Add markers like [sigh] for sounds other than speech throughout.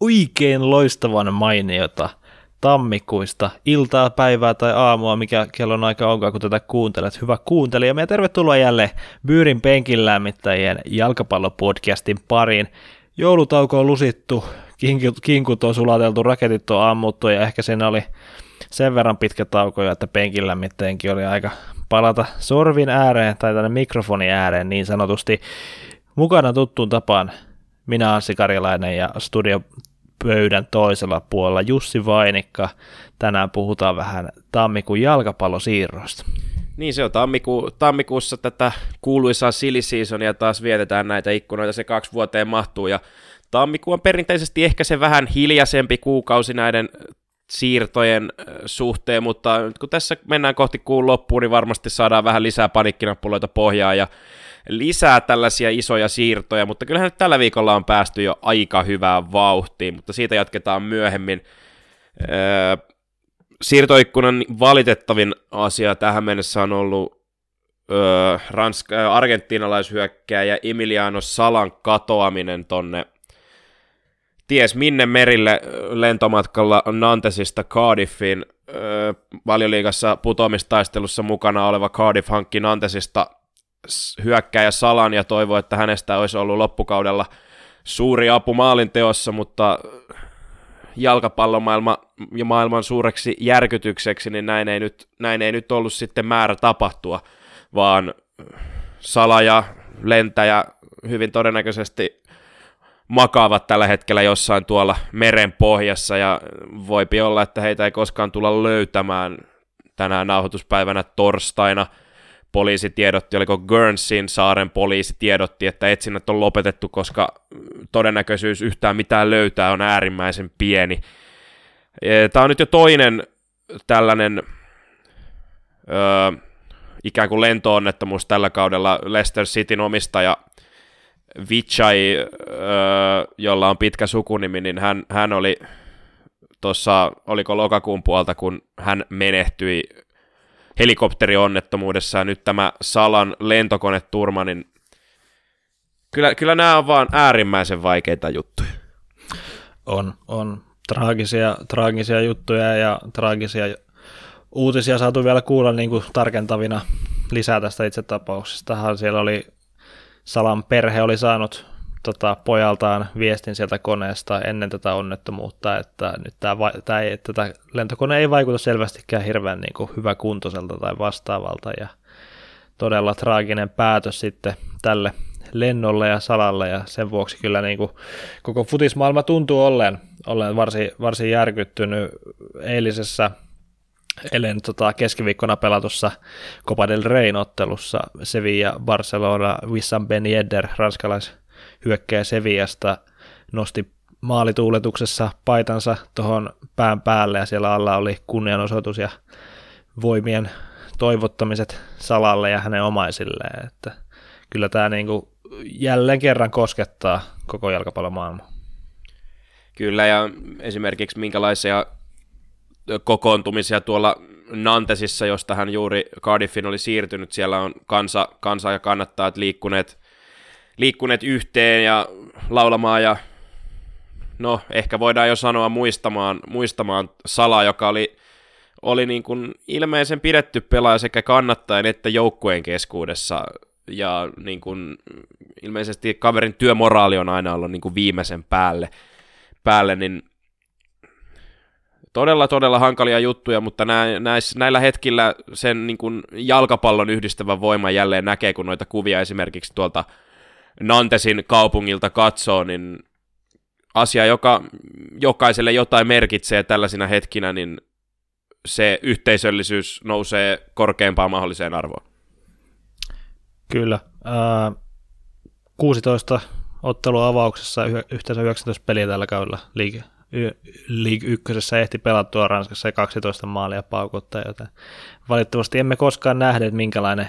oikein loistavan mainiota tammikuista iltaa, päivää tai aamua, mikä kellon aika onkaan, kun tätä kuuntelet. Hyvä kuuntelija, ja tervetuloa jälleen Byyrin penkin lämmittäjien jalkapallopodcastin pariin. Joulutauko on lusittu, kinkut on sulateltu, raketit on ammuttu ja ehkä siinä oli sen verran pitkä tauko jo, että penkin lämmittäjänkin oli aika palata sorvin ääreen tai tänne mikrofonin ääreen niin sanotusti. Mukana tuttuun tapaan minä Anssi Karjalainen ja studiopöydän toisella puolella Jussi Vainikka. Tänään puhutaan vähän tammikuun jalkapallosiirroista. Niin se on tammiku, tammikuussa tätä kuuluisaa silly seasonia taas vietetään näitä ikkunoita, se kaksi vuoteen mahtuu ja tammikuu on perinteisesti ehkä se vähän hiljaisempi kuukausi näiden siirtojen suhteen, mutta kun tässä mennään kohti kuun loppuun, niin varmasti saadaan vähän lisää panikkinappuloita pohjaa ja lisää tällaisia isoja siirtoja, mutta kyllähän nyt tällä viikolla on päästy jo aika hyvään vauhtiin, mutta siitä jatketaan myöhemmin. Öö, siirtoikkunan valitettavin asia tähän mennessä on ollut öö, ranska, argentiinalaishyökkääjä Emiliano Salan katoaminen tonne ties minne merille lentomatkalla Nantesista Cardiffin öö, valioliigassa putoamistaistelussa mukana oleva Cardiff hankki Nantesista hyökkäjä Salan ja toivoi, että hänestä olisi ollut loppukaudella suuri apu maalinteossa, mutta jalkapallomaailma ja maailman suureksi järkytykseksi, niin näin ei, nyt, näin ei nyt ollut sitten määrä tapahtua, vaan Sala ja lentäjä hyvin todennäköisesti makaavat tällä hetkellä jossain tuolla meren pohjassa ja voipi olla, että heitä ei koskaan tulla löytämään tänään nauhoituspäivänä torstaina. Poliisi tiedotti, oliko Guernsyn saaren poliisi tiedotti, että etsinnät on lopetettu, koska todennäköisyys yhtään mitään löytää on äärimmäisen pieni. Tämä on nyt jo toinen tällainen öö, ikään kuin lentoonnettomuus tällä kaudella. Leicester Cityn omistaja Vichai, jolla on pitkä sukunimi, niin hän, hän oli tuossa, oliko lokakuun puolta, kun hän menehtyi helikopterionnettomuudessa, ja nyt tämä Salan lentokoneturma, niin kyllä, kyllä nämä on vaan äärimmäisen vaikeita juttuja. On, on traagisia, traagisia juttuja ja traagisia uutisia saatu vielä kuulla niin kuin tarkentavina lisää tästä itse tapauksesta. Siellä oli Salan perhe oli saanut tota, pojaltaan viestin sieltä koneesta ennen tätä onnettomuutta, että nyt tämä, tämä tätä lentokone ei vaikuta selvästikään hirveän niin kuin, hyvä kuntoiselta tai vastaavalta. Ja todella traaginen päätös sitten tälle lennolle ja salalle. Ja sen vuoksi kyllä niin kuin, koko futismaailma tuntuu olleen, olleen varsin, varsin järkyttynyt. Eilisessä eilen tota, keskiviikkona pelatussa Copa del Reyn ottelussa Sevilla Barcelona Wissam Ben Yedder, ranskalaishyökkäjä Sevillasta, nosti maalituuletuksessa paitansa tuohon pään päälle ja siellä alla oli kunnianosoitus ja voimien toivottamiset Salalle ja hänen omaisilleen. Että kyllä tämä niinku jälleen kerran koskettaa koko jalkapallomaailmaa. Kyllä, ja esimerkiksi minkälaisia kokoontumisia tuolla Nantesissa, josta hän juuri Cardiffin oli siirtynyt. Siellä on kansa, kansa ja kannattajat liikkuneet, liikkuneet yhteen ja laulamaan ja no ehkä voidaan jo sanoa muistamaan, muistamaan Sala, joka oli, oli niin kuin ilmeisen pidetty pelaaja sekä kannattajan että joukkueen keskuudessa. Ja niin kuin, ilmeisesti kaverin työmoraali on aina ollut niin kuin viimeisen päälle, päälle niin todella, todella hankalia juttuja, mutta nä, näis, näillä hetkillä sen niin kuin jalkapallon yhdistävän voiman jälleen näkee, kun noita kuvia esimerkiksi tuolta Nantesin kaupungilta katsoo, niin asia, joka jokaiselle jotain merkitsee tällaisina hetkinä, niin se yhteisöllisyys nousee korkeampaan mahdolliseen arvoon. Kyllä. Äh, 16 ottelua avauksessa, yhteensä 19 peliä tällä kaudella liike, League 1 ehti pelattua Ranskassa ja 12 maalia paukuttaa, joten valitettavasti emme koskaan nähneet, minkälainen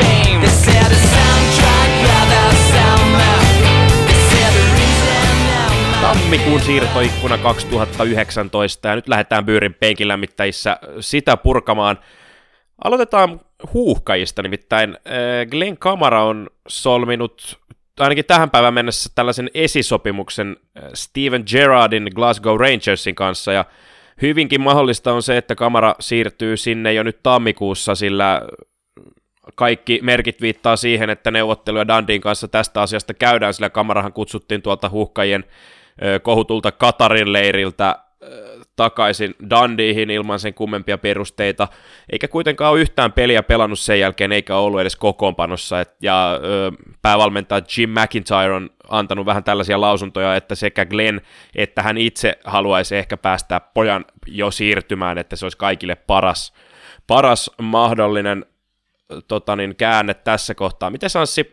tammikuun siirtoikkuna 2019 ja nyt lähdetään Byyrin penkilämmittäjissä sitä purkamaan. Aloitetaan huuhkajista, nimittäin äh, Glenn Kamara on solminut ainakin tähän päivään mennessä tällaisen esisopimuksen äh, Steven Gerrardin Glasgow Rangersin kanssa ja hyvinkin mahdollista on se, että Kamara siirtyy sinne jo nyt tammikuussa, sillä kaikki merkit viittaa siihen, että neuvotteluja Dandin kanssa tästä asiasta käydään, sillä Kamarahan kutsuttiin tuolta huhkajien kohutulta Katarin leiriltä takaisin Dandiihin ilman sen kummempia perusteita, eikä kuitenkaan ole yhtään peliä pelannut sen jälkeen, eikä ollut edes kokoonpanossa, et, ja ö, päävalmentaja Jim McIntyre on antanut vähän tällaisia lausuntoja, että sekä Glenn että hän itse haluaisi ehkä päästää pojan jo siirtymään, että se olisi kaikille paras, paras mahdollinen tota, niin, käänne tässä kohtaa. Miten Sanssi,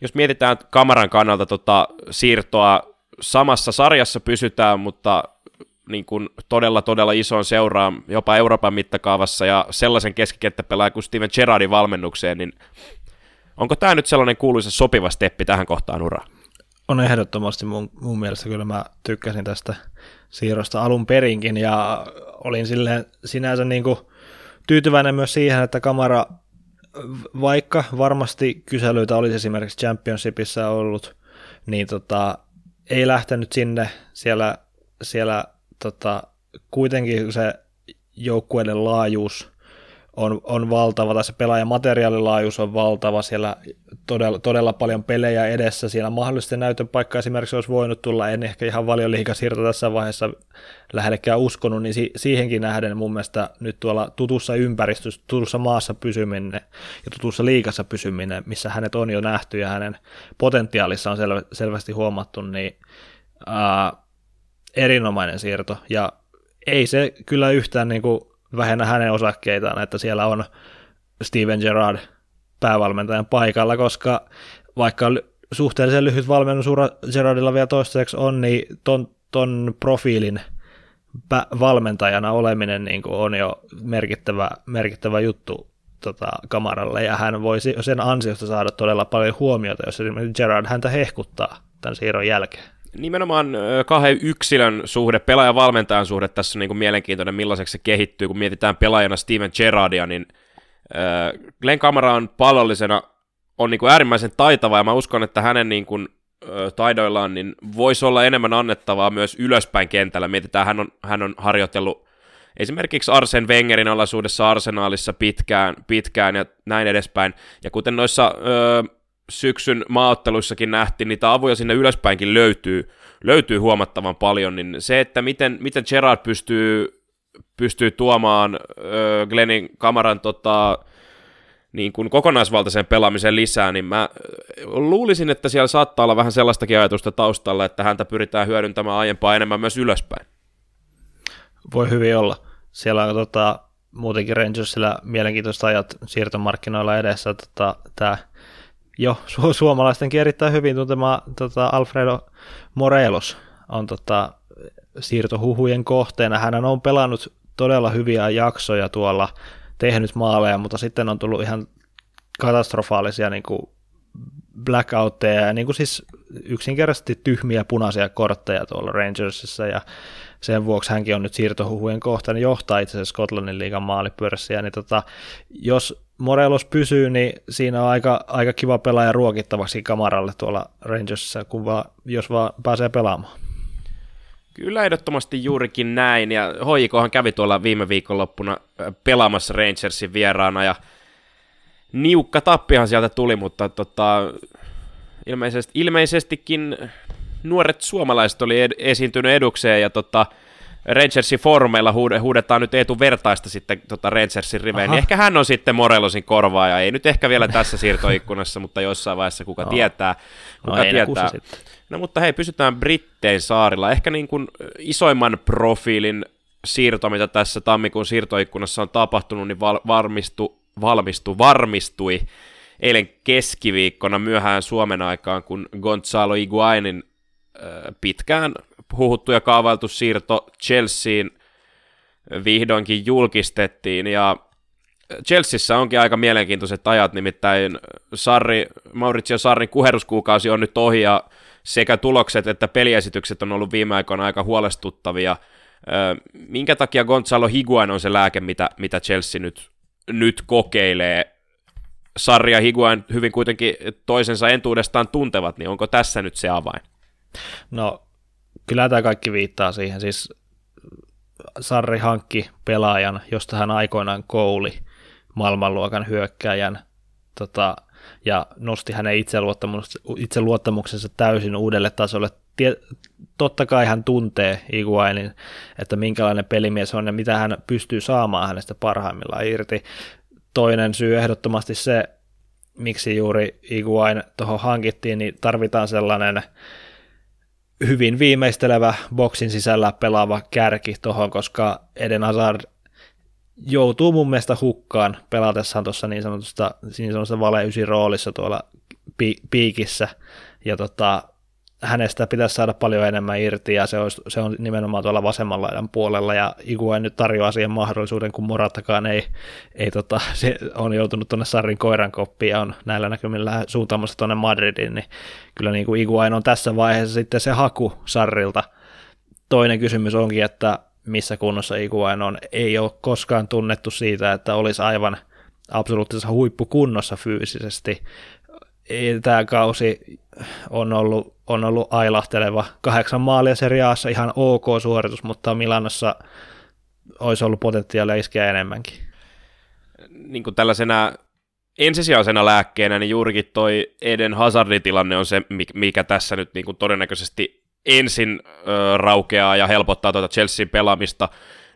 jos mietitään kameran kannalta tota, siirtoa, samassa sarjassa pysytään, mutta niin kuin todella todella isoon seuraan, jopa Euroopan mittakaavassa ja sellaisen keskikenttäpelaajan kuin Steven Gerrardin valmennukseen, niin onko tämä nyt sellainen kuuluisa sopiva steppi tähän kohtaan uraa? On ehdottomasti mun, mun mielestä kyllä mä tykkäsin tästä siirrosta alun perinkin ja olin silleen sinänsä niin kuin tyytyväinen myös siihen, että kamera vaikka varmasti kyselyitä olisi esimerkiksi Championshipissa ollut, niin tota, ei lähtenyt sinne. Siellä, siellä tota, kuitenkin se joukkueiden laajuus on, on valtava, tai se pelaajan materiaalilaajuus on valtava, siellä todella, todella paljon pelejä edessä, siellä mahdollisesti näytön paikka esimerkiksi olisi voinut tulla, en ehkä ihan paljon liikasiirto tässä vaiheessa lähellekään uskonut, niin si- siihenkin nähden mun mielestä nyt tuolla tutussa ympäristössä, tutussa maassa pysyminen ja tutussa liikassa pysyminen, missä hänet on jo nähty ja hänen potentiaalissa on sel- selvästi huomattu, niin ää, erinomainen siirto, ja ei se kyllä yhtään niin kuin vähennä hänen osakkeitaan, että siellä on Steven Gerrard päävalmentajan paikalla, koska vaikka suhteellisen lyhyt valmennusura Gerardilla vielä toistaiseksi on, niin ton, ton profiilin valmentajana oleminen niin kuin on jo merkittävä, merkittävä juttu tota, kamaralle, ja hän voisi sen ansiosta saada todella paljon huomiota, jos esimerkiksi Gerard häntä hehkuttaa tämän siirron jälkeen nimenomaan kahden yksilön suhde, pelaajan-valmentajan suhde tässä on niin kuin mielenkiintoinen, millaiseksi se kehittyy, kun mietitään pelaajana Steven Gerrardia, niin Glenn Kamara on pallollisena on niin kuin äärimmäisen taitava, ja mä uskon, että hänen niin kuin, taidoillaan niin voisi olla enemmän annettavaa myös ylöspäin kentällä. Mietitään, hän on, hän on harjoitellut esimerkiksi Arsen Wengerin alaisuudessa arsenaalissa pitkään, pitkään ja näin edespäin. Ja kuten noissa syksyn maaotteluissakin nähtiin, niitä avuja sinne ylöspäinkin löytyy, löytyy huomattavan paljon, niin se, että miten, miten Gerard pystyy, pystyy tuomaan äh, Glennin kamaran tota, niin kuin kokonaisvaltaisen pelaamisen lisää, niin mä luulisin, että siellä saattaa olla vähän sellaistakin ajatusta taustalla, että häntä pyritään hyödyntämään aiempaa enemmän myös ylöspäin. Voi hyvin olla. Siellä on tota, muutenkin Rangersilla mielenkiintoista ajat siirtomarkkinoilla edessä. Tota, tämä jo [laughs] su- suomalaistenkin erittäin hyvin tuntema tota Alfredo Morelos on tota, siirtohuhujen kohteena. Hän on pelannut todella hyviä jaksoja tuolla, tehnyt maaleja, mutta sitten on tullut ihan katastrofaalisia niin kuin blackoutteja ja niin kuin siis yksinkertaisesti tyhmiä punaisia kortteja tuolla Rangersissa ja sen vuoksi hänkin on nyt siirtohuhujen kohteena, johtaa itse asiassa Scotlandin liigan maalipörssiä, niin tota, jos Morelos pysyy, niin siinä on aika, aika kiva pelaaja ruokittavaksi kamaralle tuolla Rangersissa, kun vaan, jos vaan pääsee pelaamaan. Kyllä ehdottomasti juurikin näin, ja Hoikohan kävi tuolla viime viikonloppuna pelaamassa Rangersin vieraana, ja niukka tappihan sieltä tuli, mutta tota, ilmeisesti, ilmeisestikin nuoret suomalaiset oli ed- esiintynyt edukseen, ja tota, Rangersin foorumeilla huudetaan nyt Eetu Vertaista sitten tota Rangersin riveen, niin ehkä hän on sitten Morelosin korvaaja, ei nyt ehkä vielä tässä siirtoikkunassa, mutta jossain vaiheessa kuka no. tietää. Kuka no, tietää. No mutta hei, pysytään Brittein saarilla. Ehkä niin kuin isoimman profiilin siirto, mitä tässä tammikuun siirtoikkunassa on tapahtunut, niin val- varmistu, valmistu, varmistui eilen keskiviikkona myöhään Suomen aikaan, kun Gonzalo Iguainin pitkään huhuttu ja kaavailtu siirto Chelseain vihdoinkin julkistettiin, ja Chelseassa onkin aika mielenkiintoiset ajat, nimittäin Sarri, Maurizio Sarrin kuheruskuukausi on nyt ohi, ja sekä tulokset että peliesitykset on ollut viime aikoina aika huolestuttavia. Minkä takia Gonzalo Higuain on se lääke, mitä, mitä Chelsea nyt, nyt kokeilee? Sarja Higuain hyvin kuitenkin toisensa entuudestaan tuntevat, niin onko tässä nyt se avain? No, kyllä tämä kaikki viittaa siihen. Siis Sarri hankki pelaajan, josta hän aikoinaan kouli maailmanluokan hyökkäjän tota, ja nosti hänen itseluottamuksensa täysin uudelle tasolle. Tie, totta kai hän tuntee Iguainin, että minkälainen pelimies on ja mitä hän pystyy saamaan hänestä parhaimmillaan irti. Toinen syy ehdottomasti se, miksi juuri Iguain tuohon hankittiin, niin tarvitaan sellainen hyvin viimeistelevä boksin sisällä pelaava kärki tuohon, koska Eden Hazard joutuu mun mielestä hukkaan pelatessaan tuossa niin sanotusta, niin sanotusta vale roolissa tuolla pi- piikissä, ja tota, hänestä pitäisi saada paljon enemmän irti, ja se, olisi, se on nimenomaan tuolla vasemman laidan puolella, ja Igua nyt tarjoaa siihen mahdollisuuden, kun Moratakaan ei, ei tota, [laughs] se on joutunut tuonne Sarrin koiran koppiin, ja on näillä näkymillä suuntaamassa tuonne Madridiin, niin kyllä niin kuin Iguain on tässä vaiheessa sitten se haku Sarrilta. Toinen kysymys onkin, että missä kunnossa Iguain on. Ei ole koskaan tunnettu siitä, että olisi aivan absoluuttisessa huippukunnossa fyysisesti. Tämä kausi on ollut, on ollut ailahteleva. Kahdeksan maalia seriaassa ihan ok suoritus, mutta Milanossa olisi ollut potentiaalia iskeä enemmänkin. Niin kuin tällaisena ensisijaisena lääkkeenä, niin juurikin toi Eden Hazardin tilanne on se, mikä tässä nyt niin kuin todennäköisesti ensin ö, raukeaa ja helpottaa tuota Chelsean pelaamista.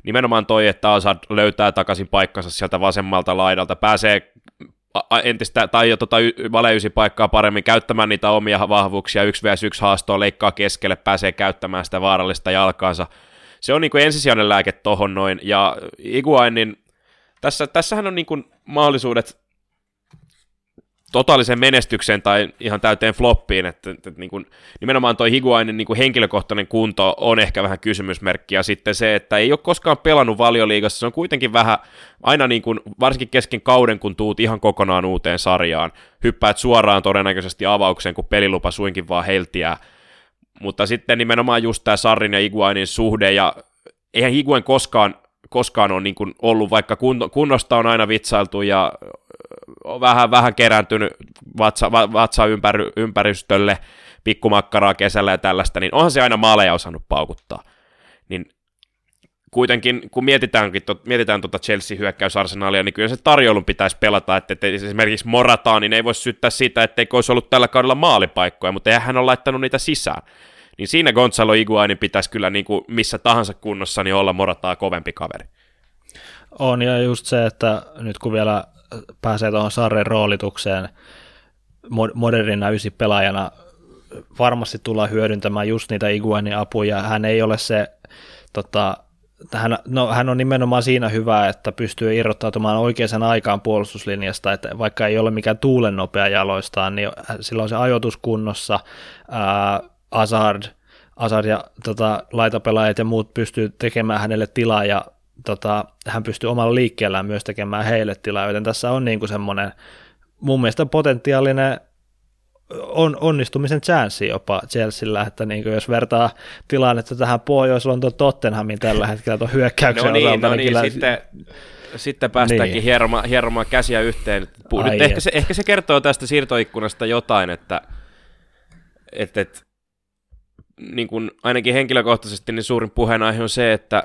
Nimenomaan toi, että Hazard löytää takaisin paikkansa sieltä vasemmalta laidalta, pääsee entistä, tai jo tota valeysi paikkaa paremmin käyttämään niitä omia vahvuuksia, yksi vs yksi haastoa, leikkaa keskelle, pääsee käyttämään sitä vaarallista jalkaansa. Se on niin kuin ensisijainen lääke tohon noin, ja Iguainin, tässä, tässähän on niin kuin mahdollisuudet totaalisen menestykseen tai ihan täyteen floppiin, että, että, että niin kuin, nimenomaan toi Higuainin niin kuin henkilökohtainen kunto on ehkä vähän kysymysmerkki, ja sitten se, että ei ole koskaan pelannut valioliigassa, se on kuitenkin vähän, aina niin kuin, varsinkin kesken kauden, kun tuut ihan kokonaan uuteen sarjaan, hyppäät suoraan todennäköisesti avaukseen, kun pelilupa suinkin vaan heltiää, mutta sitten nimenomaan just tämä Sarrin ja Higuainin suhde, ja eihän Higuain koskaan koskaan ole niin kuin ollut, vaikka kunnosta on aina vitsailtu ja vähän, vähän kerääntynyt vatsa, vatsa ympäry, ympäristölle, pikkumakkaraa kesällä ja tällaista, niin onhan se aina maaleja osannut paukuttaa. Niin kuitenkin, kun mietitäänkin, to, mietitään tuota Chelsea-hyökkäysarsenaalia, niin kyllä se tarjoulun pitäisi pelata, että, että esimerkiksi Morataan, niin ei voi syyttää siitä, etteikö olisi ollut tällä kaudella maalipaikkoja, mutta eihän hän ole laittanut niitä sisään. Niin siinä Gonzalo Iguainin pitäisi kyllä niin kuin missä tahansa kunnossa niin olla Morataa kovempi kaveri. On, ja just se, että nyt kun vielä pääsee tuohon Sarren roolitukseen modernina pelaajana varmasti tullaan hyödyntämään just niitä Iguainin apuja. Hän ei ole se, tota, hän, no, hän on nimenomaan siinä hyvä, että pystyy irrottautumaan oikeaan aikaan puolustuslinjasta, että vaikka ei ole mikään tuulen nopea jaloistaan, niin sillä on se ajoitus kunnossa, Azard, Azard ja tota, laitapelaajat ja muut pystyy tekemään hänelle tilaa ja tota, hän pystyy omalla liikkeellään myös tekemään heille tilaa, joten tässä on niin kuin semmoinen mun mielestä potentiaalinen on, onnistumisen chanssi jopa Chelsealla, että niin kuin jos vertaa tilannetta tähän Pohjois-Lontoon Tottenhamin tällä hetkellä tuon hyökkäyksen no niin, osalta, no niin, niin kyllä... sitten, sitten päästäänkin niin. hieromaan, hieromaan käsiä yhteen. Nyt ehkä, se, ehkä se kertoo tästä siirtoikkunasta jotain, että, että, että niin kuin ainakin henkilökohtaisesti niin suurin puheenaihe on se, että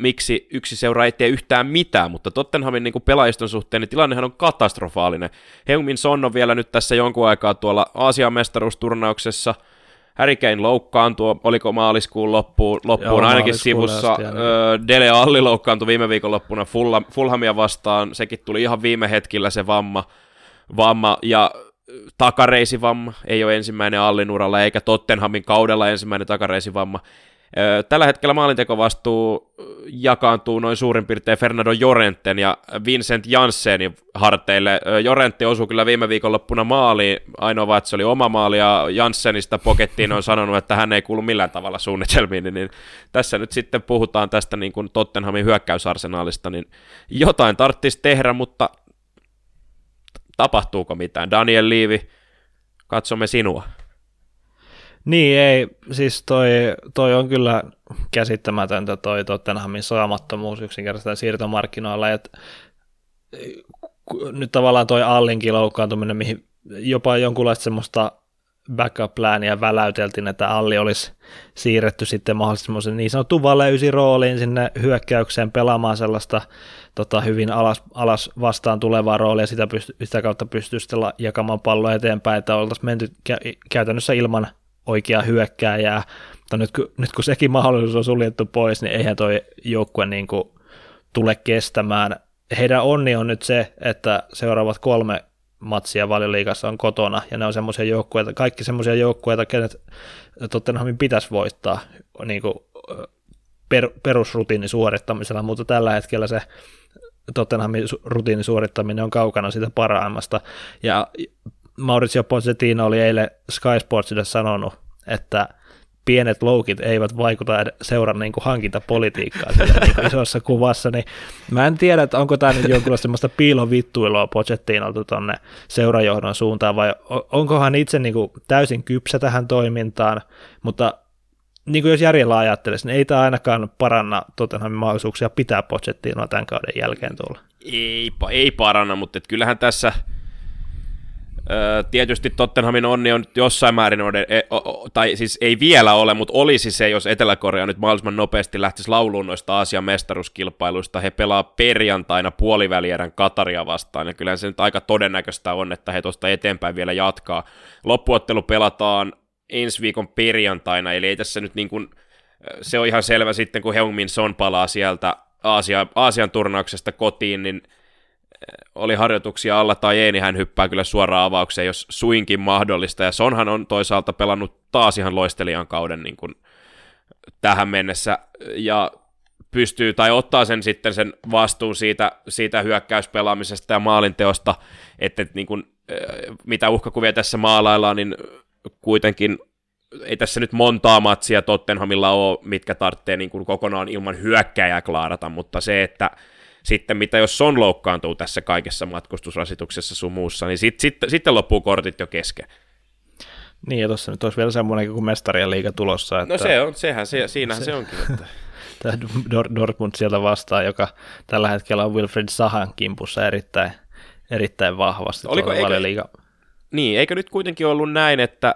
miksi yksi seura ei tee yhtään mitään, mutta Tottenhamin niin pelaajiston suhteen niin tilannehan on katastrofaalinen. Heungmin Son on vielä nyt tässä jonkun aikaa tuolla Aasian mestaruusturnauksessa, Harry Kane loukkaantui, oliko maaliskuun loppuun, loppuun Joo, ainakin sivussa. Asti, Dele Alli loukkaantui viime viikonloppuna Fulhamia vastaan, sekin tuli ihan viime hetkillä se vamma, vamma ja takareisivamma, ei ole ensimmäinen Allin uralla, eikä Tottenhamin kaudella ensimmäinen takareisivamma. Tällä hetkellä maalintekovastuu jakaantuu noin suurin piirtein Fernando Jorenten ja Vincent Janssenin harteille. Jorentti osui kyllä viime viikonloppuna maaliin, ainoa että se oli oma maali, ja Janssenista pokettiin on sanonut, että hän ei kuulu millään tavalla suunnitelmiin, niin, niin tässä nyt sitten puhutaan tästä niin kuin Tottenhamin hyökkäysarsenaalista, niin jotain tarvitsisi tehdä, mutta tapahtuuko mitään? Daniel Liivi, katsomme sinua. Niin, ei, siis toi, toi on kyllä käsittämätöntä toi Tottenhamin saamattomuus yksinkertaisesti siirtomarkkinoilla, että nyt tavallaan toi Allinkin loukkaantuminen, mihin jopa jonkunlaista semmoista backup-plääniä väläyteltiin, että Alli olisi siirretty sitten mahdollisesti niin sanottu valeysi rooliin sinne hyökkäykseen pelaamaan sellaista tota, hyvin alas, alas vastaan tulevaa roolia, sitä, pysty, sitä kautta pystyy sitten jakamaan palloa eteenpäin, että oltaisiin menty kä- käytännössä ilman oikeaa hyökkääjää, mutta nyt, nyt kun sekin mahdollisuus on suljettu pois, niin eihän toi joukkue niin kuin tule kestämään. Heidän onni on nyt se, että seuraavat kolme matsia valioliigassa on kotona, ja ne on semmoisia joukkueita, kaikki semmoisia joukkueita, kenet Tottenhamin pitäisi voittaa niin kuin per, perusrutiini suorittamisella, mutta tällä hetkellä se Tottenhamin rutiini suorittaminen on kaukana sitä paraimmasta, ja Maurizio Pochettino oli eilen Sky Sportsille sanonut, että pienet loukit eivät vaikuta seuran niin kuin hankintapolitiikkaan [laughs] niin kuin isossa kuvassa, niin mä en tiedä, että onko tämä nyt jonkinlaista semmoista piilovittuilua Pochettinolta tuonne seurajohdon suuntaan, vai onkohan itse niin kuin täysin kypsä tähän toimintaan, mutta niin kuin jos järjellä ajattelisi, niin ei tämä ainakaan paranna Tottenhamin mahdollisuuksia pitää Pochettinoa tämän kauden jälkeen tuolla. Ei, ei paranna, mutta kyllähän tässä – Tietysti Tottenhamin onni on jossain määrin, e, tai siis ei vielä ole, mutta olisi se, jos Etelä-Korea nyt mahdollisimman nopeasti lähtisi lauluun noista Aasian mestaruuskilpailuista. He pelaa perjantaina puolivälierän Kataria vastaan, ja kyllä se nyt aika todennäköistä on, että he tuosta eteenpäin vielä jatkaa. Loppuottelu pelataan ensi viikon perjantaina, eli ei tässä nyt niin kuin, se on ihan selvä sitten, kun Heung-Min Son palaa sieltä Aasia, Aasian turnauksesta kotiin, niin – oli harjoituksia alla tai ei, niin hän hyppää kyllä suoraan avaukseen, jos suinkin mahdollista. Ja Sonhan on toisaalta pelannut taas ihan loistelijan kauden niin kuin tähän mennessä, ja pystyy tai ottaa sen sitten sen vastuun siitä, siitä hyökkäyspelaamisesta ja maalinteosta, että niin kuin, mitä uhkakuvia tässä maalaillaan, niin kuitenkin ei tässä nyt montaa matsia Tottenhamilla ole, mitkä tarvitsee niin kuin kokonaan ilman hyökkäjää klaarata, mutta se, että sitten mitä jos Son loukkaantuu tässä kaikessa matkustusrasituksessa sun muussa, niin sitten sit, sitten loppuu kortit jo kesken. Niin, ja tuossa nyt olisi vielä semmoinen kuin mestarien liiga tulossa. No että no se on, sehän se, siinähän se, se onkin. Että... [laughs] Tämä Dortmund sieltä vastaa, joka tällä hetkellä on Wilfred Sahan kimpussa erittäin, erittäin vahvasti. Oliko, eikö, liiga. Niin, eikö nyt kuitenkin ollut näin, että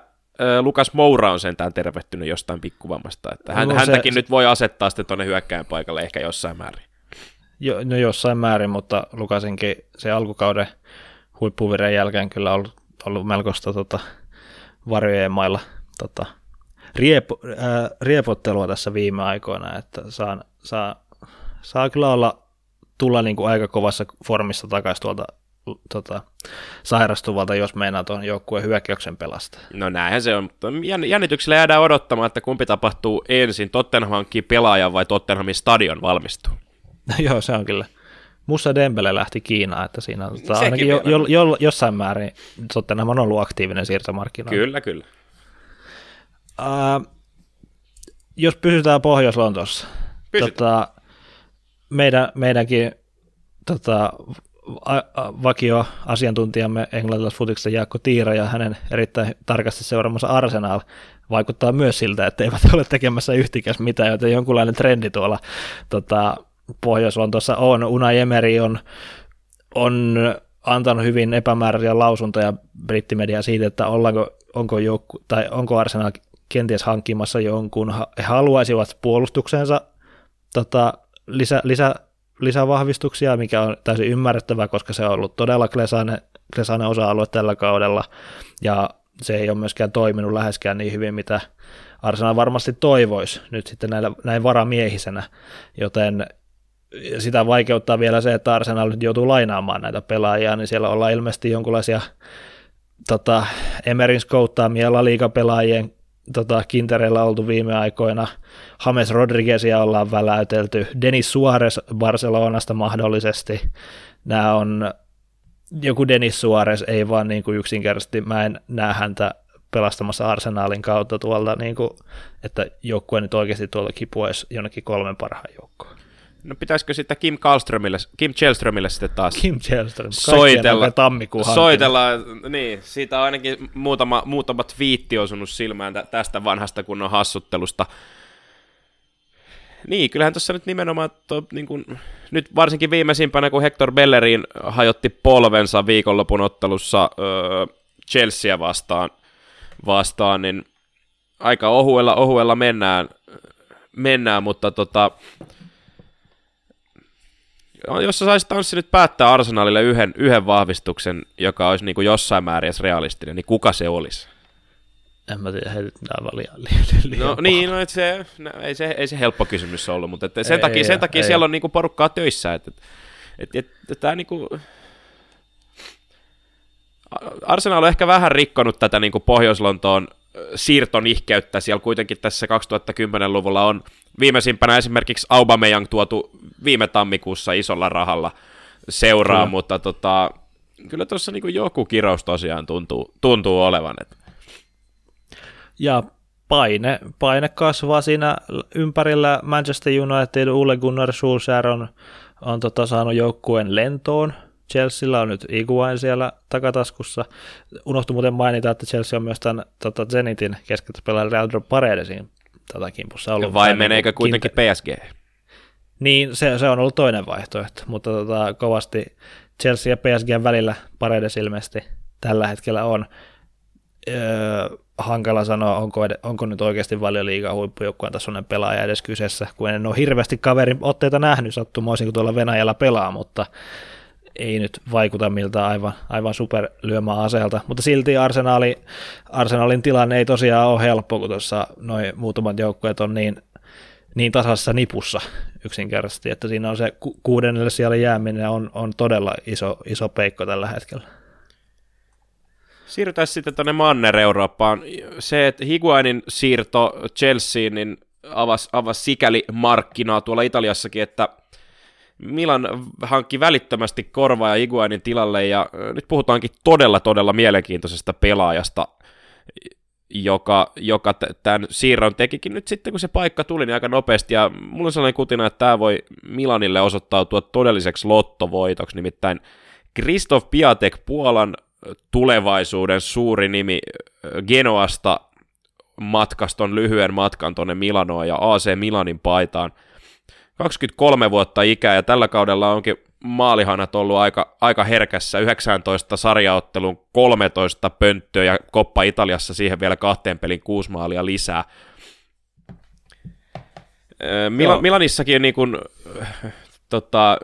Lukas Moura on sentään tervehtynyt jostain pikkuvammasta, että hän, no, häntäkin se, nyt voi asettaa sitten tuonne hyökkäin paikalle ehkä jossain määrin. Jo, no jossain määrin, mutta Lukasinkin se alkukauden huippuviren jälkeen kyllä ollut, ollut melkoista tota, varjojen mailla tota, riepo, ää, riepottelua tässä viime aikoina, että saa, saa, saa kyllä olla tulla niin kuin aika kovassa formissa takaisin tuolta tota, sairastuvalta, jos meinaa tuon joukkueen hyökkäyksen pelastaa. No näinhän se on, mutta jännityksellä jäädään odottamaan, että kumpi tapahtuu ensin, Tottenham hankkii pelaajan vai Tottenhamin stadion valmistuu. [laughs] Joo, se on kyllä. Musa Dembele lähti Kiinaan, että siinä on tota, ainakin jo, jo, jo, jossain määrin Tottenham on ollut aktiivinen siirtomarkkinoilla. Kyllä, kyllä. Uh, jos pysytään Pohjois-Lontossa, tota, meidän, meidänkin tota, a, a, vakio asiantuntijamme englantilaisessa futiksessa Jaakko Tiira ja hänen erittäin tarkasti seuraamassa Arsenal vaikuttaa myös siltä, että eivät [laughs] ole tekemässä yhtikäs mitään, joten jonkunlainen trendi tuolla tota, Pohjois-Lontoossa on. Una Emery on, on antanut hyvin epämääräisiä lausuntoja brittimedia siitä, että ollaanko, onko, joku, tai onko Arsenal kenties hankkimassa jonkun, he haluaisivat puolustuksensa tota, lisä, lisä, lisävahvistuksia, mikä on täysin ymmärrettävää, koska se on ollut todella klesainen, klesainen osa-alue tällä kaudella, ja se ei ole myöskään toiminut läheskään niin hyvin, mitä Arsenal varmasti toivoisi nyt sitten näillä, näin varamiehisenä, joten sitä vaikeuttaa vielä se, että Arsenal nyt joutuu lainaamaan näitä pelaajia, niin siellä ollaan ilmeisesti jonkinlaisia tota, Emerin skouttaamia La Liga-pelaajien tota, kintereillä oltu viime aikoina. James Rodriguezia ollaan väläytelty, Denis Suarez Barcelonasta mahdollisesti. Nämä on joku Denis Suarez, ei vaan niin kuin yksinkertaisesti, mä en näe häntä pelastamassa Arsenalin kautta tuolta, niin kuin, että joukkue nyt oikeasti tuolla kipuaisi jonnekin kolmen parhaan joukkoon. No pitäisikö sitten Kim Kallströmille, Kim Chelströmille sitten taas Kim Chelström, soitella, tammikuun soitella, niin, siitä on ainakin muutama, muutama twiitti osunut silmään tästä vanhasta kunnon hassuttelusta. Niin, kyllähän tuossa nyt nimenomaan, to, niin kun, nyt varsinkin viimeisimpänä, kun Hector Bellerin hajotti polvensa viikonlopun ottelussa öö, Chelsea vastaan, vastaan, niin aika ohuella, ohuella mennään, mennään mutta tota, jos sä saisit Tanssi nyt päättää Arsenalille yhden, yhden vahvistuksen, joka olisi niin kuin jossain määrin realistinen, niin kuka se olisi? En mä tiedä, heitit mitään valia. No niin, no, et se, no, ei, se, ei se helppo kysymys ollut, mutta että sen ei, takia, sen takia ei. siellä on niinku porukkaa töissä. Että, et, et, et, tämä niinku, Arsenal on ehkä vähän rikkonut tätä niinku Pohjois-Lontoon siirtonihkeyttä. Siellä kuitenkin tässä 2010-luvulla on viimeisimpänä esimerkiksi Aubameyang tuotu viime tammikuussa isolla rahalla seuraa, kyllä. mutta tota, kyllä tuossa niinku joku kirous tosiaan tuntuu, tuntuu olevan. Että ja paine, paine kasvaa siinä ympärillä. Manchester United, Ule Gunnar Solskjaer on, on tota, saanut joukkueen lentoon. Chelsealla on nyt Iguain siellä takataskussa. Unohtui muuten mainita, että Chelsea on myös tämän tota Zenitin keskeltä pelaajan Leandro Paredesin tätä kimpussa ollut. Vai meneekö niin kuitenkin kinte- PSG? Niin, se, se on ollut toinen vaihtoehto, mutta tota, kovasti Chelsea ja PSG välillä Paredes ilmeisesti tällä hetkellä on. Öö, hankala sanoa, onko, ed- onko nyt oikeasti liigaa huippujoukkueen tasoinen pelaaja edes kyseessä, kun en ole hirveästi kaverin otteita nähnyt sattumoisin, kun tuolla Venäjällä pelaa, mutta ei nyt vaikuta miltä aivan, aivan superlyömä aseelta, mutta silti Arsenali, Arsenalin tilanne ei tosiaan ole helppo, kun tuossa noin muutamat joukkueet on niin, niin tasassa nipussa yksinkertaisesti, että siinä on se ku- kuudennelle siellä jääminen on, on todella iso, iso peikko tällä hetkellä. Siirrytään sitten tuonne Manner-Eurooppaan. Se, että Higuainin siirto Chelseain niin avasi, avasi sikäli markkinaa tuolla Italiassakin, että Milan hankki välittömästi korvaa ja Higuainin tilalle, ja nyt puhutaankin todella, todella mielenkiintoisesta pelaajasta, joka, joka tämän siirron tekikin nyt sitten, kun se paikka tuli, niin aika nopeasti, ja mulla on sellainen kutina, että tämä voi Milanille osoittautua todelliseksi lottovoitoksi, nimittäin Kristof Piatek, Puolan tulevaisuuden suuri nimi Genoasta matkaston lyhyen matkan tuonne Milanoon ja AC Milanin paitaan. 23 vuotta ikää ja tällä kaudella onkin maalihanat ollut aika, aika herkässä, 19 sarjaottelun 13 pönttöä ja Koppa Italiassa siihen vielä kahteen pelin kuusi maalia lisää. Mil- Milanissakin niin kuin, tota,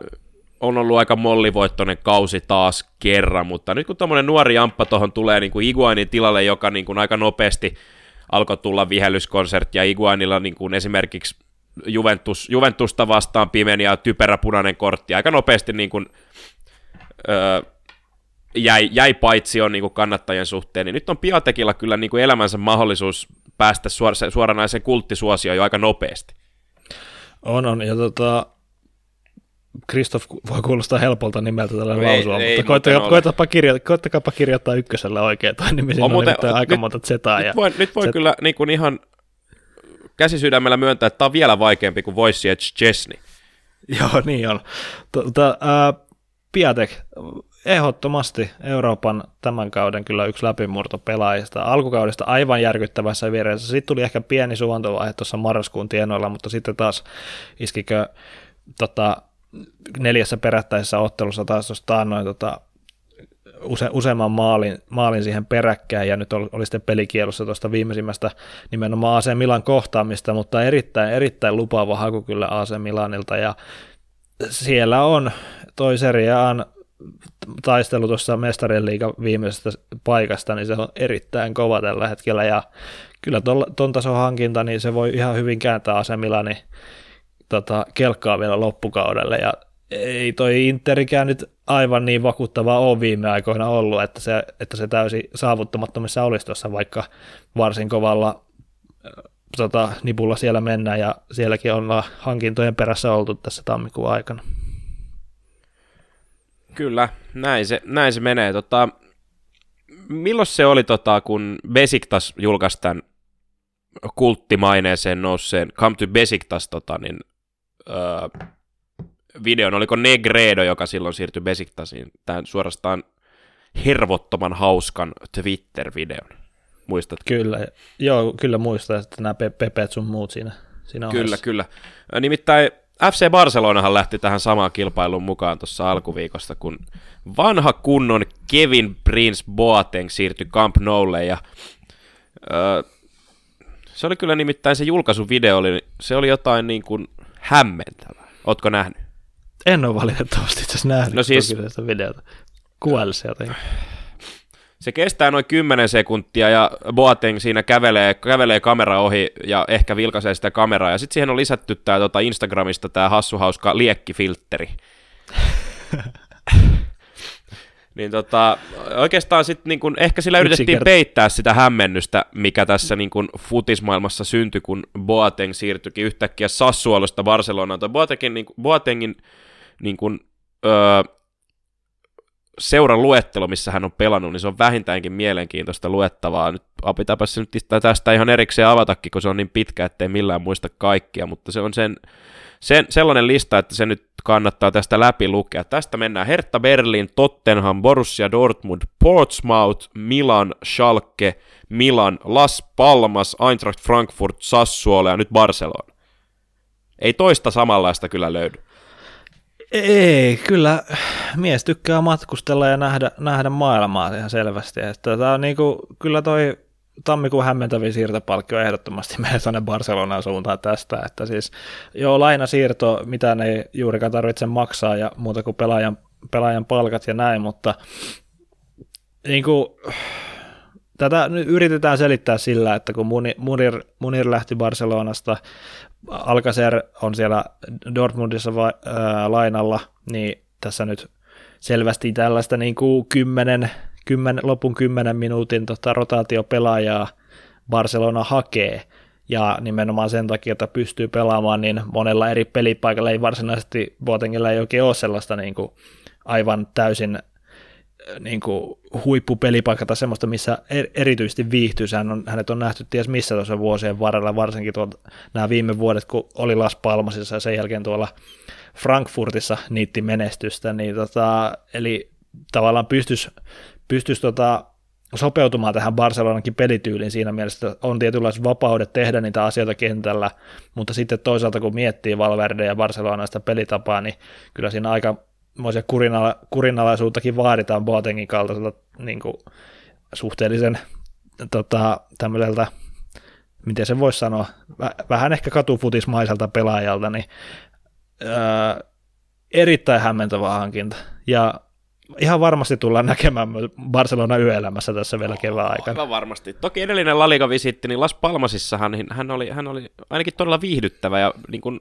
on ollut aika mollivoittoinen kausi taas kerran, mutta nyt kun tuommoinen nuori jamppa tuohon tulee niin kuin Iguainin tilalle, joka niin kuin aika nopeasti alkoi tulla vihellyskonsertti, ja Iguainilla niin kuin esimerkiksi Juventus, Juventusta vastaan pimeni ja typerä punainen kortti, aika nopeasti niin kuin, öö, jäi, jäi paitsi on niin kuin kannattajien suhteen, niin nyt on Piatekilla kyllä niin kuin elämänsä mahdollisuus päästä suor- suoranaiseen kulttisuosioon jo aika nopeasti. On, on, ja tota, Kristoff voi kuulostaa helpolta nimeltä tällä no lausua, ei, mutta koittakaa, koittakaa, kirjoittaa, koittakaa kirjoittaa ykkösellä oikein toi nimi, siinä on, muuten, aika monta zetaa. Nyt, ja voin, nyt voin kyllä niin kuin ihan käsisydämellä myöntää, että tämä on vielä vaikeampi kuin Wojciech Chesney. [laughs] Joo, niin on. Tota, äh, Piatek, ehdottomasti Euroopan tämän kauden kyllä yksi läpimurto pelaajista. Alkukaudesta aivan järkyttävässä vieressä. Sitten tuli ehkä pieni suvantovaihe tuossa marraskuun tienoilla, mutta sitten taas iskikö tota, neljässä perättäisessä ottelussa taas tuosta noin tota, use, useamman maalin, maalin siihen peräkkäin, ja nyt oli, sitten pelikielossa tuosta viimeisimmästä nimenomaan AC Milan kohtaamista, mutta erittäin, erittäin lupaava haku kyllä AC Milanilta, ja siellä on toi Serie A taistelu tuossa mestarien liiga viimeisestä paikasta, niin se on erittäin kova tällä hetkellä, ja kyllä tuon tason hankinta, niin se voi ihan hyvin kääntää AC Milanin tota, kelkkaa vielä loppukaudelle ja ei toi Interikään nyt aivan niin vakuuttavaa ole viime aikoina ollut, että se, että se täysin saavuttamattomissa olisi tuossa vaikka varsin kovalla tota, nipulla siellä mennään ja sielläkin on hankintojen perässä oltu tässä tammikuun aikana. Kyllä, näin se, näin se menee. Tota, milloin se oli, tota, kun Besiktas julkaisi tämän kulttimaineeseen nousseen Come to Besiktas tota, niin öö, videon, oliko Negredo, joka silloin siirtyi Besiktasiin, tämän suorastaan hervottoman hauskan Twitter-videon. Muistatko? Kyllä, joo, kyllä muistan, että nämä Pepet sun muut siinä, siinä Kyllä, ohessa. kyllä. Nimittäin FC Barcelonahan lähti tähän samaan kilpailuun mukaan tuossa alkuviikosta, kun vanha kunnon Kevin Prince Boateng siirtyi Camp Noulle ja öö, se oli kyllä nimittäin se julkaisuvideo, oli, se oli jotain niin kuin hämmentävää. Ootko nähnyt? En ole valitettavasti tässä nähnyt no siis, sitä videota. Se jotenkin. Se kestää noin 10 sekuntia ja Boateng siinä kävelee, kävelee kamera ohi ja ehkä vilkaisee sitä kameraa. Ja sitten siihen on lisätty tää, tota Instagramista tämä hassuhauska liekkifiltteri. [laughs] niin tota, oikeastaan sitten niin kun, ehkä sillä yritettiin peittää sitä hämmennystä, mikä tässä niin kun, futismaailmassa syntyi, kun Boateng siirtyikin yhtäkkiä Sassuolosta Barcelonaan. Boatengin, niin, Boatengin niin kun, öö, seuran luettelo, missä hän on pelannut, niin se on vähintäänkin mielenkiintoista luettavaa. Nyt pitääpä se nyt tästä ihan erikseen avatakin, kun se on niin pitkä, ettei millään muista kaikkia, mutta se on sen, sen, sellainen lista, että se nyt kannattaa tästä läpi lukea. Tästä mennään Hertha Berlin, Tottenham, Borussia Dortmund, Portsmouth, Milan, Schalke, Milan, Las Palmas, Eintracht Frankfurt, Sassuolo ja nyt Barcelona. Ei toista samanlaista kyllä löydy. Ei, kyllä mies tykkää matkustella ja nähdä, nähdä maailmaa ihan selvästi. Että tämä on niinku, kyllä toi tammikuun hämmentävin siirtopalkki on ehdottomasti [laughs] meidän tuonne Barcelonan suuntaan tästä, että siis joo, lainasiirto, mitä ne juurikaan tarvitse maksaa ja muuta kuin pelaajan, pelaajan palkat ja näin, mutta niin kuin, tätä nyt yritetään selittää sillä, että kun Munir, Munir lähti Barcelonasta, Alcacer on siellä Dortmundissa va, ää, lainalla, niin tässä nyt selvästi tällaista niin kuin 10, 10, lopun 10 minuutin tota, rotaatiopelaajaa Barcelona hakee, ja nimenomaan sen takia, että pystyy pelaamaan niin monella eri pelipaikalla, ei varsinaisesti Boatengilla ei oikein ole sellaista niin kuin aivan täysin niin kuin huippupelipaikka tai semmoista, missä er, erityisesti viihtyy. Hän on, hänet on nähty ties missä tuossa vuosien varrella, varsinkin tuolta, nämä viime vuodet, kun oli Las Palmasissa ja sen jälkeen tuolla Frankfurtissa niitti menestystä, niin tota, eli tavallaan pystyisi pystyis tota, sopeutumaan tähän Barcelonankin pelityyliin siinä mielessä, että on tietynlaiset vapaudet tehdä niitä asioita kentällä, mutta sitten toisaalta kun miettii Valverde ja Barcelonasta pelitapaa, niin kyllä siinä aika kurinala, kurinalaisuuttakin vaaditaan Boatengin kaltaiselta niin kuin, suhteellisen tota, tämmöiseltä, miten se voisi sanoa, vähän ehkä katufutismaiselta pelaajalta, niin ää, erittäin hämmentävä hankinta. Ja ihan varmasti tullaan näkemään Barcelona yöelämässä tässä vielä kevään aikana. Aivan varmasti. Toki edellinen La Liga-visitti, niin Las Palmasissahan niin hän oli, hän oli ainakin todella viihdyttävä ja niin kuin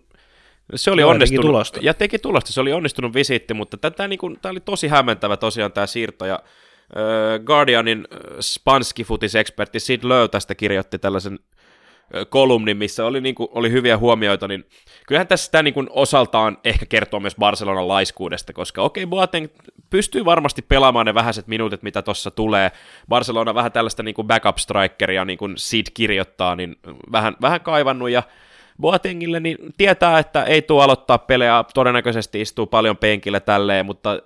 se oli onnistunut. Teki tulosta. Ja teki tulosta, se oli onnistunut visiitti, mutta tätä, niin kuin, tämä oli tosi hämmentävä tosiaan tämä siirto, ja äh, Guardianin äh, Spanski-futis-ekspertti Sid Löö tästä kirjoitti tällaisen kolumnin, missä oli, niin kuin, oli hyviä huomioita, niin kyllähän tässä sitä niin kuin, osaltaan ehkä kertoo myös Barcelonan laiskuudesta, koska okei, okay, Boateng pystyy varmasti pelaamaan ne vähäiset minuutit, mitä tuossa tulee. Barcelona vähän tällaista niin kuin backup-strikeria, niin kuin Sid kirjoittaa, niin vähän, vähän kaivannut, ja Boatengille, niin tietää, että ei tule aloittaa pelejä, todennäköisesti istuu paljon penkillä tälleen, mutta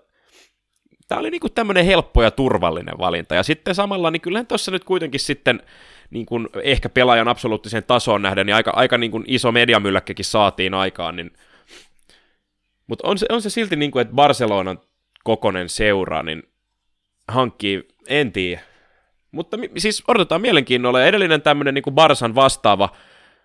tämä oli niinku tämmöinen helppo ja turvallinen valinta. Ja sitten samalla, niin kyllähän tuossa nyt kuitenkin sitten niin kuin ehkä pelaajan absoluuttiseen tasoon nähden, niin aika, aika niin kuin iso mediamylläkkäkin saatiin aikaan, niin mutta on se, on se silti niin kuin, että Barcelonan kokonen seura, niin hankkii, en tiedä. Mutta siis odotetaan mielenkiinnolla. Edellinen tämmöinen niin kuin Barsan vastaava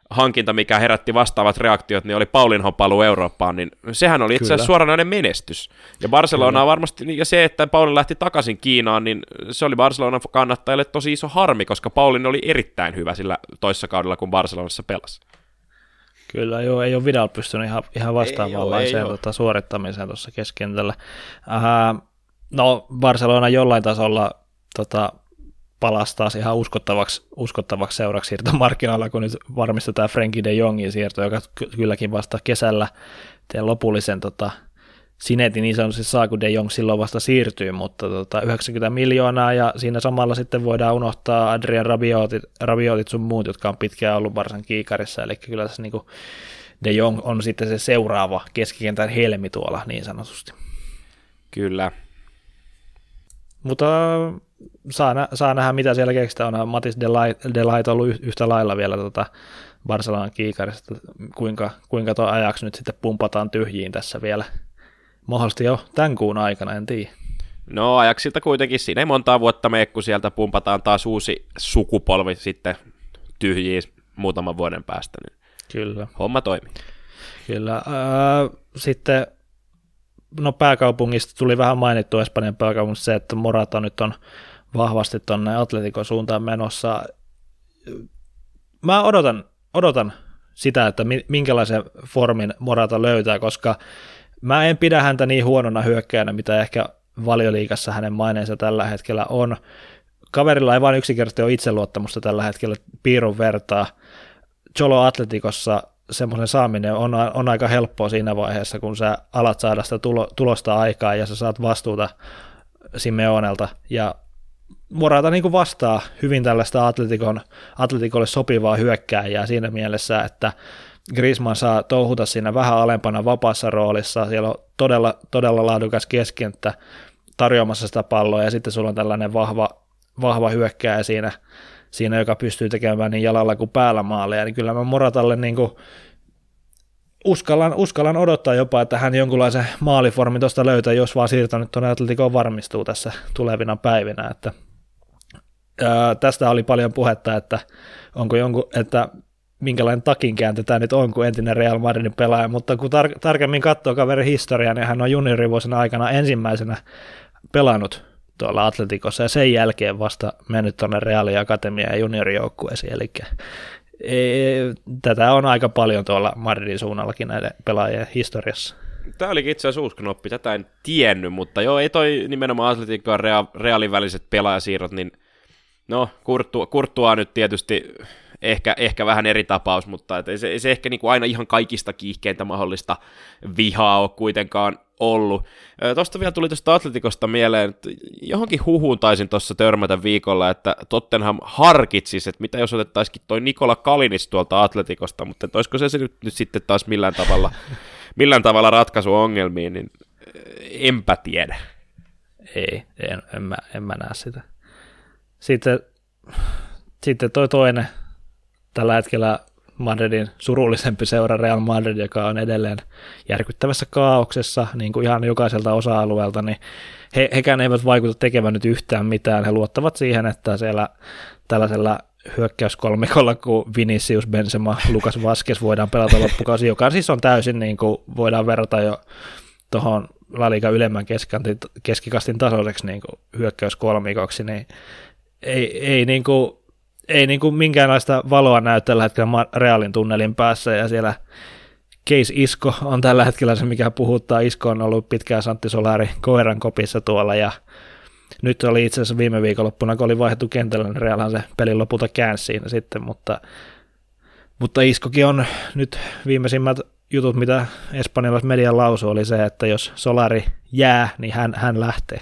hankinta, mikä herätti vastaavat reaktiot, niin oli Paulinhon paluu Eurooppaan, niin sehän oli itse asiassa suoranainen menestys. Ja Barcelona varmasti, ja se, että Paulin lähti takaisin Kiinaan, niin se oli Barcelonan kannattajille tosi iso harmi, koska Paulin oli erittäin hyvä sillä toissa kaudella, kun Barcelonassa pelasi. Kyllä, joo, ei ole Vidal pystynyt ihan, ihan vastaavanlaiseen tota, suorittamiseen tuossa keskentällä. Äh, no, Barcelona jollain tasolla tota, palasi taas ihan uskottavaksi, uskottavaksi seuraksi siirtomarkkinoilla, kun nyt varmistetaan Frankie de Jongin siirto, joka kylläkin vasta kesällä teen lopullisen tota, sinetin niin sanotusti saa, kun De Jong silloin vasta siirtyy, mutta tota, 90 miljoonaa ja siinä samalla sitten voidaan unohtaa Adrian Rabiotit, Rabiotit sun muut, jotka on pitkään ollut varsin kiikarissa, eli kyllä tässä niinku De Jong on sitten se seuraava keskikentän helmi tuolla niin sanotusti. Kyllä. Mutta saa, nä- saa nähdä, mitä siellä keksitään. On Matis Delight ollut yhtä lailla vielä tota Barcelonan kiikarista, kuinka, kuinka tuo ajaksi nyt sitten pumpataan tyhjiin tässä vielä. Mahdollisesti jo tämän kuun aikana, en tiedä. No ajaksilta kuitenkin siinä ei montaa vuotta mene, kun sieltä pumpataan taas uusi sukupolvi sitten tyhjiin muutaman vuoden päästä. Niin Kyllä. Homma toimii. Kyllä. Äh, sitten no pääkaupungista tuli vähän mainittu Espanjan pääkaupungista se, että Morata nyt on vahvasti tuonne Atletikon suuntaan menossa. Mä odotan, odotan sitä, että minkälaisen formin Morata löytää, koska mä en pidä häntä niin huonona hyökkäänä, mitä ehkä valioliikassa hänen maineensa tällä hetkellä on. Kaverilla ei vain yksinkertaisesti ole itseluottamusta tällä hetkellä piirun vertaa. Cholo Atletikossa semmoisen saaminen on, on aika helppoa siinä vaiheessa, kun sä alat saada sitä tulo, tulosta aikaa ja sä saat vastuuta Simeonelta. Ja Morata niin vastaa hyvin tällaista atletikon, atletikolle sopivaa hyökkääjää siinä mielessä, että Griezmann saa touhuta siinä vähän alempana vapaassa roolissa, siellä on todella, todella laadukas keskenttä tarjoamassa sitä palloa ja sitten sulla on tällainen vahva, vahva hyökkääjä siinä, siinä, joka pystyy tekemään niin jalalla kuin päällä maaleja, niin kyllä mä Moratalle niin kuin uskallan, uskallan odottaa jopa, että hän jonkunlaisen maaliformin tuosta löytää, jos vaan siirtänyt tuonne Atleticoon varmistuu tässä tulevina päivinä, että ää, tästä oli paljon puhetta, että onko jonkun, että minkälainen takinkääntö tämä nyt on, kuin entinen Real Madridin pelaaja, mutta kun tar- tarkemmin katsoo kaverin historiaa, niin hän on juniorivuosina aikana ensimmäisenä pelannut tuolla Atletikossa ja sen jälkeen vasta mennyt tuonne Reali Akatemia ja juniorijoukkueisiin, eli e, tätä on aika paljon tuolla Madridin suunnallakin näiden pelaajien historiassa. Tämä olikin itse asiassa uusi knoppi, tätä en tiennyt, mutta joo, ei toi nimenomaan Atletico ja Realin väliset pelaajasiirrot, niin no, Kurtua, Kurtua nyt tietysti ehkä, ehkä vähän eri tapaus, mutta et ei se, ei se ehkä niin kuin aina ihan kaikista kiihkeintä mahdollista vihaa ole kuitenkaan ollut. Tuosta vielä tuli tuosta Atletikosta mieleen, että johonkin huhuun taisin tuossa törmätä viikolla, että Tottenham harkitsisi, että mitä jos otettaisikin toi Nikola Kalinis tuolta Atletikosta, mutta että olisiko se, se nyt, nyt sitten taas millään tavalla, [laughs] millään tavalla ratkaisu ongelmiin, niin enpä tiedä. Ei, en, en, mä, en mä näe sitä. Sitten, sitten toi toinen tällä hetkellä Madridin surullisempi seura Real Madrid, joka on edelleen järkyttävässä kaauksessa niin kuin ihan jokaiselta osa-alueelta, niin he, hekään eivät vaikuta tekemään nyt yhtään mitään. He luottavat siihen, että siellä tällaisella hyökkäyskolmikolla kuin Vinicius, Benzema, Lukas Vaskes voidaan pelata loppukausi, joka siis on täysin, niin kuin voidaan verrata jo tuohon La Liga ylemmän keskikastin tasoiseksi niin hyökkäyskolmikoksi, niin ei, ei niin kuin ei niin kuin minkäänlaista valoa näy tällä hetkellä Realin tunnelin päässä ja siellä Case Isko on tällä hetkellä se, mikä puhuttaa. Isko on ollut pitkään Santti Solari koiran kopissa tuolla ja nyt oli itse asiassa viime viikonloppuna, kun oli vaihdettu kentällä, niin Realhan se pelin lopulta käänsi siinä sitten, mutta, mutta Iskokin on nyt viimeisimmät jutut, mitä espanjalais median lausu oli se, että jos Solari jää, niin hän, hän lähtee.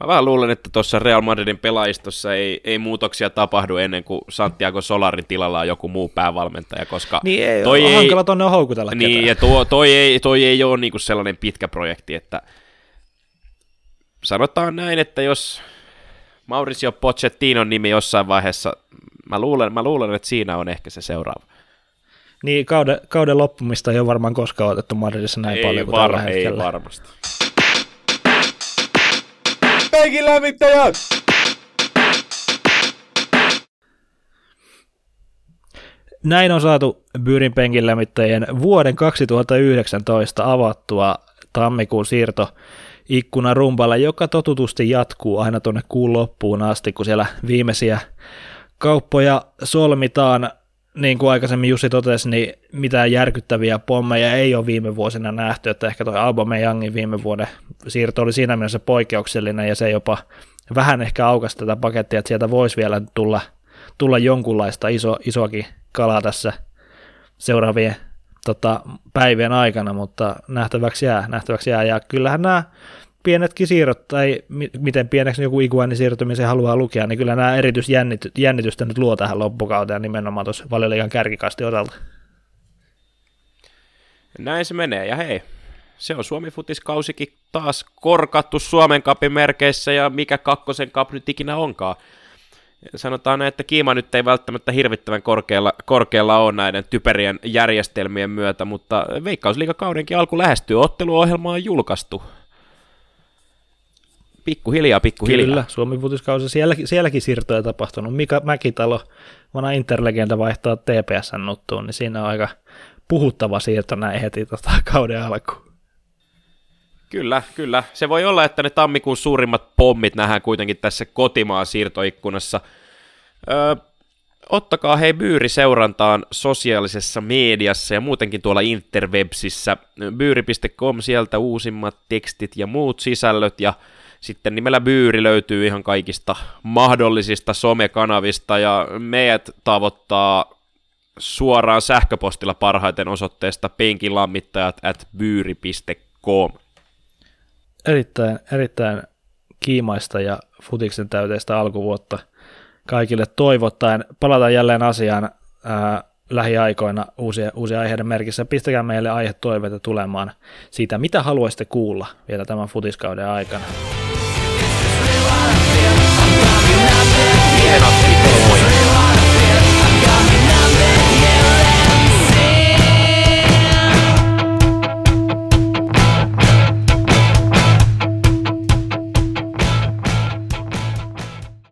Mä vähän luulen, että tuossa Real Madridin pelaajistossa ei, ei muutoksia tapahdu ennen kuin Santiago Solarin tilalla on joku muu päävalmentaja, koska niin ei, toi on ei, hankala tuonne houkutella Niin, ketään. ja tuo, toi, ei, toi ei ole niinku sellainen pitkä projekti, että sanotaan näin, että jos Mauricio Pochettinon nimi jossain vaiheessa, mä luulen, mä luulen, että siinä on ehkä se seuraava. Niin, kauden, kauden loppumista ei ole varmaan koskaan otettu Madridissa näin ei paljon kuin var, tällä hetkellä. Ei varmasti. Penkin lämmittäjät! Näin on saatu Byyrin penkin lämmittäjien vuoden 2019 avattua tammikuun siirto ikkuna rumpalla, joka totutusti jatkuu aina tuonne kuun loppuun asti, kun siellä viimeisiä kauppoja solmitaan niin kuin aikaisemmin Jussi totesi, niin mitään järkyttäviä pommeja ei ole viime vuosina nähty, että ehkä tuo Aubameyangin viime vuoden siirto oli siinä mielessä poikkeuksellinen ja se jopa vähän ehkä aukasi tätä pakettia, että sieltä voisi vielä tulla, tulla jonkunlaista iso, isoakin kalaa tässä seuraavien tota, päivien aikana, mutta nähtäväksi jää, nähtäväksi jää. Ja kyllähän nämä pienetkin siirrot, tai miten pieneksi joku iguanin siirtymisen haluaa lukea, niin kyllä nämä erityisjännitystä nyt luo tähän loppukauteen nimenomaan tuossa valioliigan kärkikasti osalta. Näin se menee, ja hei, se on Suomi Futiskausikin taas korkattu Suomen kapin merkeissä, ja mikä kakkosen kap nyt ikinä onkaan. Sanotaan näin, että kiima nyt ei välttämättä hirvittävän korkealla, korkealla ole näiden typerien järjestelmien myötä, mutta Veikkausliigakaudenkin alku lähestyy, otteluohjelma on julkaistu. Pikkuhiljaa, pikkuhiljaa. Kyllä, Suomi futiskausi, sielläkin, sielläkin siirtoja tapahtunut. Mika Mäkitalo, vanha interlegenda vaihtaa TPSn nuttuun, niin siinä on aika puhuttava siirto näin heti tota kauden alkuun. Kyllä, kyllä. Se voi olla, että ne tammikuun suurimmat pommit nähdään kuitenkin tässä kotimaan siirtoikkunassa. Öö, ottakaa hei Byyri seurantaan sosiaalisessa mediassa ja muutenkin tuolla interwebsissä. Byyri.com sieltä uusimmat tekstit ja muut sisällöt ja sitten nimellä Byyri löytyy ihan kaikista mahdollisista somekanavista ja meidät tavoittaa suoraan sähköpostilla parhaiten osoitteesta penkilammittajat at byyri.com. Erittäin, erittäin kiimaista ja futiksen täyteistä alkuvuotta kaikille toivottaen. Palataan jälleen asiaan ää, lähiaikoina uusia, uusia aiheiden merkissä. Pistäkää meille toiveita tulemaan siitä, mitä haluaisitte kuulla vielä tämän futiskauden aikana. dei nostri tempi.